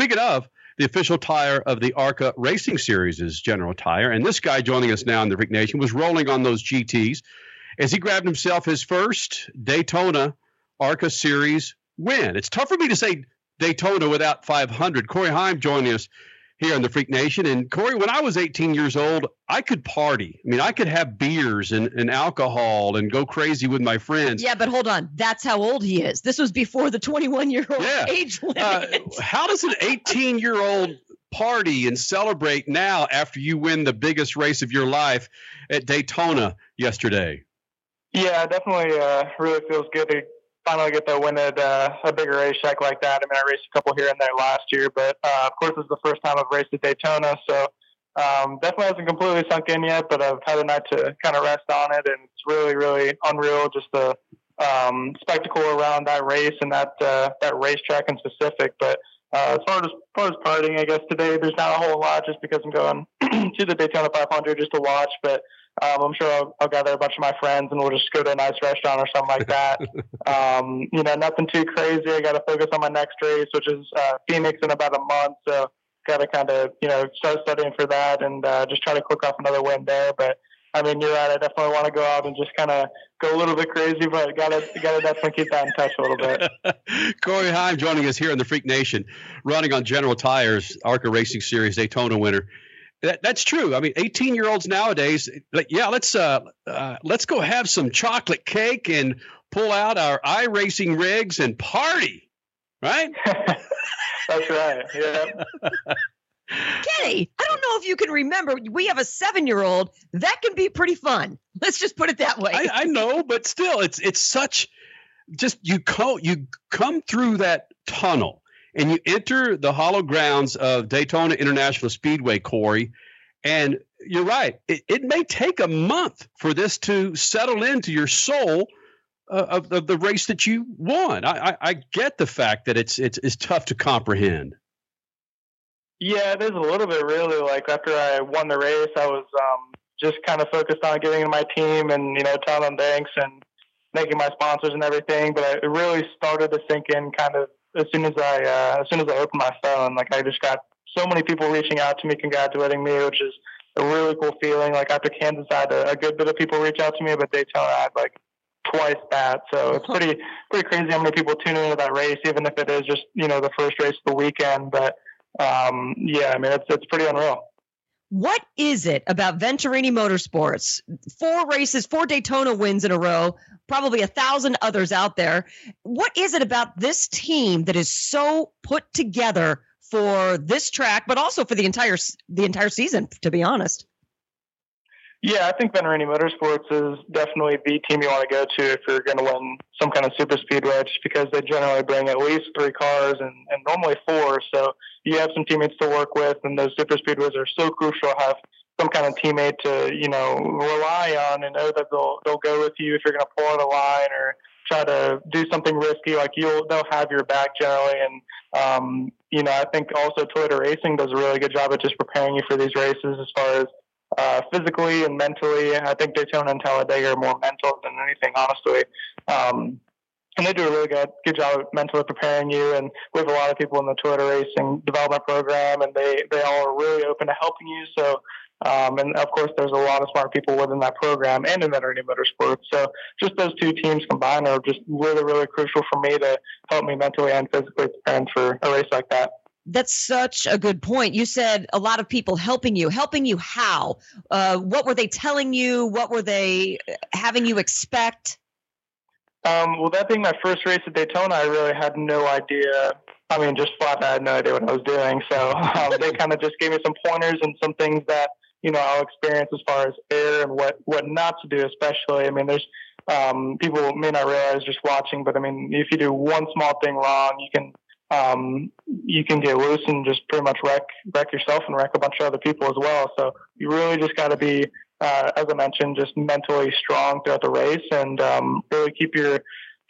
speaking of, the official tire of the ARCA Racing Series is General Tire. And this guy joining us now in the Freak Nation was rolling on those GTs as he grabbed himself his first Daytona ARCA Series win. It's tough for me to say Daytona without 500. Corey Heim joining us here in the Freak Nation. And Corey, when I was 18 years old, I could party. I mean, I could have beers and, and alcohol and go crazy with my friends. Yeah, but hold on. That's how old he is. This was before the 21 year old yeah. age limit. Uh, how does an 18 year old party and celebrate now after you win the biggest race of your life at Daytona yesterday? Yeah, definitely uh, really feels good to finally get to win at uh, a bigger racetrack like that. I mean, I raced a couple here and there last year, but uh, of course, is the first time I've raced at Daytona, so um, definitely hasn't completely sunk in yet. But I've had a night to kind of rest on it, and it's really, really unreal. Just the um, spectacle around that race and that uh, that racetrack in specific. But uh, as far as, as far as partying, I guess today there's not a whole lot just because I'm going to the Daytona 500 just to watch, but. Um, I'm sure I'll, I'll, gather a bunch of my friends and we'll just go to a nice restaurant or something like that. um, you know, nothing too crazy. I got to focus on my next race, which is uh, Phoenix in about a month. So got to kind of, you know, start studying for that and uh, just try to click off another win there. But I mean, you're right. I definitely want to go out and just kind of go a little bit crazy, but gotta gotta definitely keep that in touch a little bit. Corey Heim joining us here in the Freak Nation, running on General Tires, ARCA Racing Series Daytona winner. That, that's true. I mean, 18 year olds nowadays, like, yeah, let's uh, uh, let's go have some chocolate cake and pull out our iRacing rigs and party, right? that's right. Yeah. Kenny, I don't know if you can remember. We have a seven-year-old that can be pretty fun. Let's just put it that way. I, I know, but still, it's it's such. Just you co- you come through that tunnel and you enter the hollow grounds of Daytona International Speedway, Corey, and you're right. It, it may take a month for this to settle into your soul uh, of, of, the race that you won. I, I, I, get the fact that it's, it's it's tough to comprehend. Yeah, there's a little bit really. Like after I won the race, I was um, just kind of focused on getting to my team and you know telling them thanks and making my sponsors and everything. But it really started to sink in kind of as soon as I uh, as soon as I opened my phone, like I just got so many people reaching out to me, congratulating me, which is a really cool feeling. Like after Kansas, I had a, a good bit of people reach out to me, but they Daytona I had like twice that. So it's pretty pretty crazy how many people tune into that race, even if it is just you know the first race of the weekend. But um, yeah, I mean it's it's pretty unreal. What is it about Venturini Motorsports? Four races, four Daytona wins in a row, probably a thousand others out there. What is it about this team that is so put together for this track, but also for the entire the entire season? To be honest. Yeah, I think Venturini Motorsports is definitely the team you want to go to if you're going to win some kind of super speedway, just because they generally bring at least three cars and, and normally four. So you have some teammates to work with, and those super speedways are so crucial have some kind of teammate to you know rely on and know that they'll they'll go with you if you're going to pull out a line or try to do something risky. Like you'll they'll have your back generally, and um, you know I think also Toyota Racing does a really good job at just preparing you for these races as far as uh, physically and mentally. I think Daytona and Talladega are more mental than anything, honestly. Um, and they do a really good good job of mentally preparing you. And we have a lot of people in the Toyota Racing Development Program, and they they all are really open to helping you. So. Um, and of course, there's a lot of smart people within that program and in Venturini Motorsports. So just those two teams combined are just really, really crucial for me to help me mentally and physically preparing for a race like that. That's such a good point. You said a lot of people helping you. Helping you how? Uh, what were they telling you? What were they having you expect? Um, well, that being my first race at Daytona, I really had no idea. I mean, just flat, I had no idea what I was doing. So um, they kind of just gave me some pointers and some things that you know I'll experience as far as air and what what not to do. Especially, I mean, there's um, people may not realize just watching, but I mean, if you do one small thing wrong, you can um, you can get loose and just pretty much wreck wreck yourself and wreck a bunch of other people as well. So you really just got to be uh, as I mentioned, just mentally strong throughout the race and um, really keep your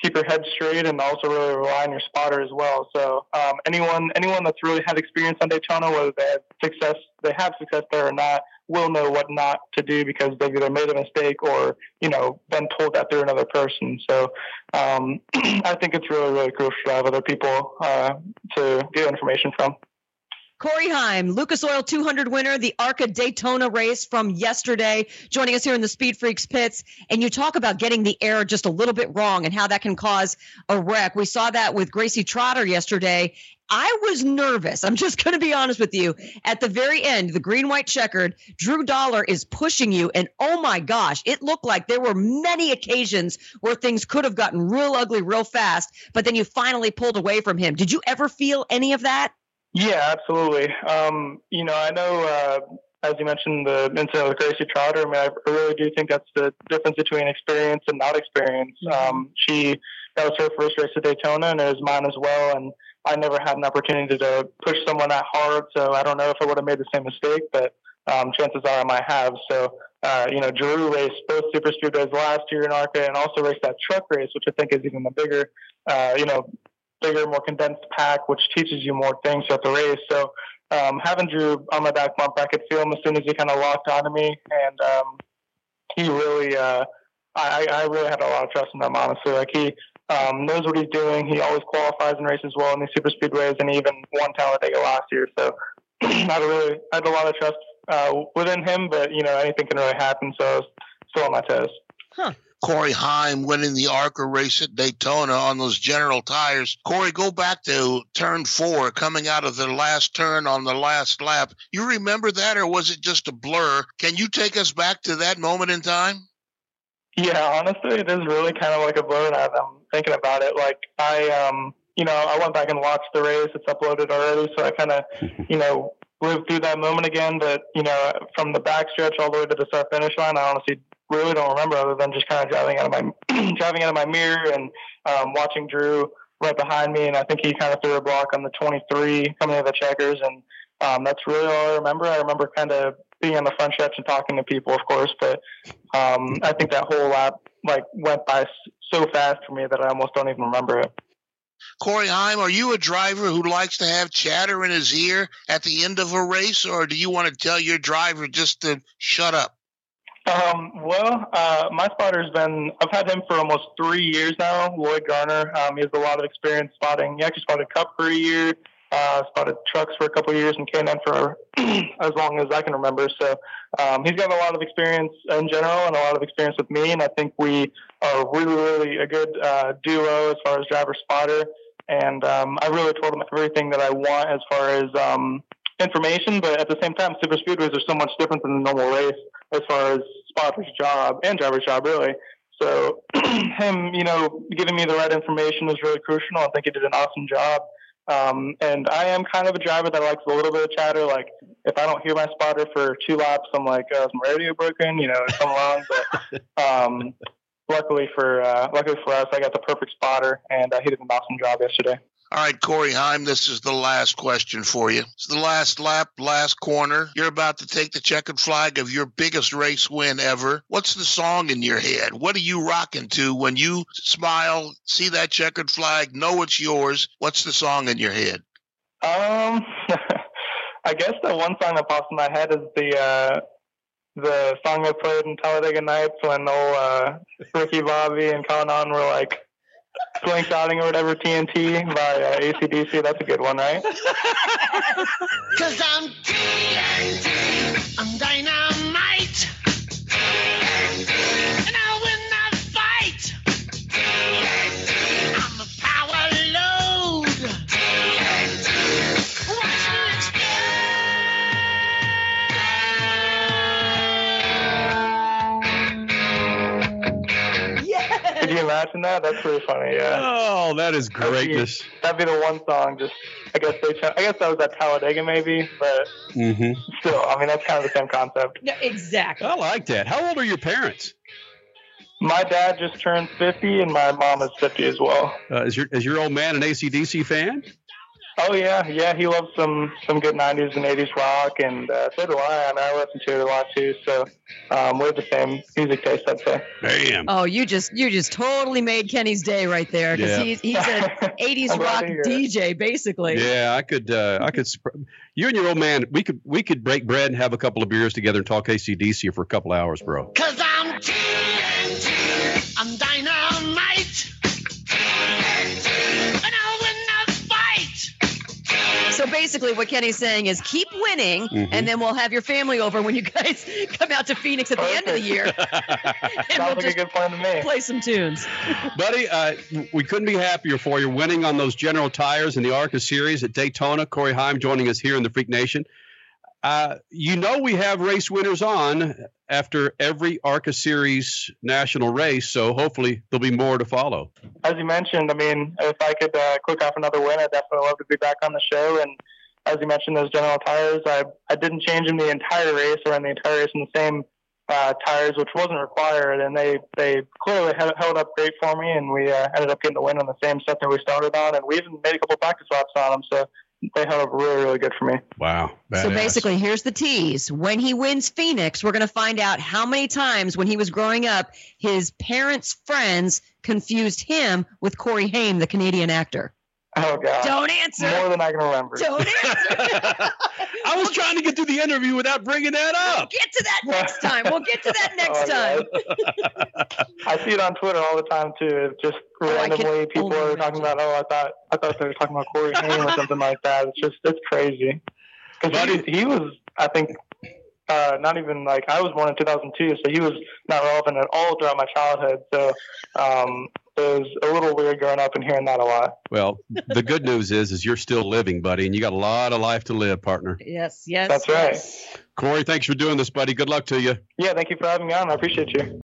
keep your head straight and also really rely on your spotter as well. So um, anyone anyone that's really had experience on Daytona, whether they have success they have success there or not, will know what not to do because they've either made a mistake or you know been told that through another person. So um, I think it's really really crucial to have other people uh, to get information from. Corey Heim, Lucas Oil 200 winner, the ARCA Daytona race from yesterday, joining us here in the Speed Freaks pits. And you talk about getting the air just a little bit wrong and how that can cause a wreck. We saw that with Gracie Trotter yesterday. I was nervous. I'm just going to be honest with you. At the very end, the green white checkered, Drew Dollar is pushing you. And oh my gosh, it looked like there were many occasions where things could have gotten real ugly real fast, but then you finally pulled away from him. Did you ever feel any of that? Yeah, absolutely. Um, you know, I know, uh, as you mentioned, the incident with Gracie Trotter. I mean, I really do think that's the difference between experience and not experience. Mm-hmm. Um, she that was her first race at Daytona, and it was mine as well. And I never had an opportunity to push someone that hard, so I don't know if I would have made the same mistake, but um, chances are I might have. So, uh, you know, Drew raced both super speedways last year in ARCA and also raced that truck race, which I think is even a bigger, uh, you know, bigger, more condensed pack, which teaches you more things throughout the race. So um, having Drew on my back bumper, I could feel him as soon as he kind of locked onto me, and um, he really, uh, I, I really had a lot of trust in him, honestly. Like he um, knows what he's doing. He always qualifies in races well in these super speedways, and he even won Talladega last year. So I really, I had a lot of trust uh, within him, but you know anything can really happen. So I was still on my toes. Huh. Corey Heim winning the ARCA race at Daytona on those General tires. Corey, go back to turn four, coming out of the last turn on the last lap. You remember that, or was it just a blur? Can you take us back to that moment in time? Yeah, honestly, it is really kind of like a blur now that I'm thinking about it. Like I, um, you know, I went back and watched the race. It's uploaded already, so I kind of, you know, lived through that moment again. But you know, from the backstretch all the way to the start finish line, I honestly really don't remember other than just kind of driving out of my driving out of my mirror and um, watching Drew right behind me, and I think he kind of threw a block on the 23 coming to the checkers, and um, that's really all I remember. I remember kind of being on the front stretch and talking to people, of course, but um, I think that whole lap like went by so fast for me that I almost don't even remember it. Corey Heim, are you a driver who likes to have chatter in his ear at the end of a race, or do you want to tell your driver just to shut up? Um, well, uh, my spotter's been, I've had him for almost three years now, Lloyd Garner. Um, he has a lot of experience spotting. He actually spotted Cup for a year, uh, spotted trucks for a couple years, and K&N for as long as I can remember. So um, he's got a lot of experience in general and a lot of experience with me, and I think we are really, really a good uh, duo as far as driver spotter. And um, I really told him everything that I want as far as um, information, but at the same time, super speedways are so much different than the normal race as far as spotter's job and driver's job, really. So him, you know, giving me the right information was really crucial. I think he did an awesome job. Um, and I am kind of a driver that likes a little bit of chatter. Like if I don't hear my spotter for two laps, I'm like, oh, is my radio broken? You know, something wrong. But um, luckily for uh, luckily for us, I got the perfect spotter, and uh, he did an awesome job yesterday. All right, Corey Heim, this is the last question for you. It's the last lap, last corner. You're about to take the checkered flag of your biggest race win ever. What's the song in your head? What are you rocking to when you smile, see that checkered flag, know it's yours? What's the song in your head? Um, I guess the one song that pops in my head is the uh, the song I played in Talladega Nights when old uh, Ricky Bobby and Colin were like Slingshotting or whatever TNT by uh, ACDC. That's a good one, right? Cause I'm TNT. I'm dynamite. And Could you imagine that? That's pretty funny. Yeah. Oh, that is greatness. That'd be, that'd be the one song. Just I guess they. I guess that was at Talladega, maybe, but mm-hmm. still, I mean, that's kind of the same concept. Yeah, exactly. I like that. How old are your parents? My dad just turned 50, and my mom is 50 as well. Uh, is your is your old man an ACDC fan? Oh yeah, yeah. He loves some some good '90s and '80s rock, and uh, so do I. I mean, I listen to it a lot too. So um, we're the same music taste, I'd say. Damn. Oh, you just you just totally made Kenny's day right there because yeah. he's he's an '80s rock DJ basically. Yeah, I could uh, I could. You and your old man, we could we could break bread and have a couple of beers together and talk ACDC for a couple hours, bro. Cause I'm TNT, I'm dynamite. So basically, what Kenny's saying is keep winning, Mhm. and then we'll have your family over when you guys come out to Phoenix at the end of the year, and Sounds we'll like a good plan to me. play some tunes. Buddy, uh, we couldn't be happier for you winning on those General Tires in the ARCA Series at Daytona. Corey Heim joining us here in the Freak Nation. Uh, you know we have race winners on after every ARCA Series national race, so hopefully there'll be more to follow. As you mentioned, I mean, if I could uh, click off another win, I'd definitely love to be back on the show. And as you mentioned, those General tires, I I didn't change them the entire race. I ran the entire race in the same uh, tires, which wasn't required, and they they clearly held, held up great for me. And we uh, ended up getting the win on the same set that we started on, and we even made a couple practice laps on them. So they held up really, really good for me. Wow. So basically, here's the tease. When he wins Phoenix, we're going to find out how many times when he was growing up, his parents' friends confused him with Corey Haim, the Canadian actor. Oh God, Don't answer. more than I can remember. Don't answer. I was trying to get through the interview without bringing that We'll up. get to that next time. We'll get to that next Oh, time. I see it on Twitter all the time too. It's just Oh, can randomly people only are talking imagine. about, oh, I thought I thought they were talking about Corey Haim or something like that. It's just it's crazy. Because he, he was, I think, uh, not even like I was born in 2002, so he was not relevant at all throughout my childhood. So um, it was a little weird growing up and hearing that a lot. Well, the good news is, is you're still living, buddy, and you got a lot of life to live, partner. Yes, yes. That's right. yes. Corey, thanks for doing this, buddy. Good luck to you. Yeah, thank you for having me on. I appreciate you.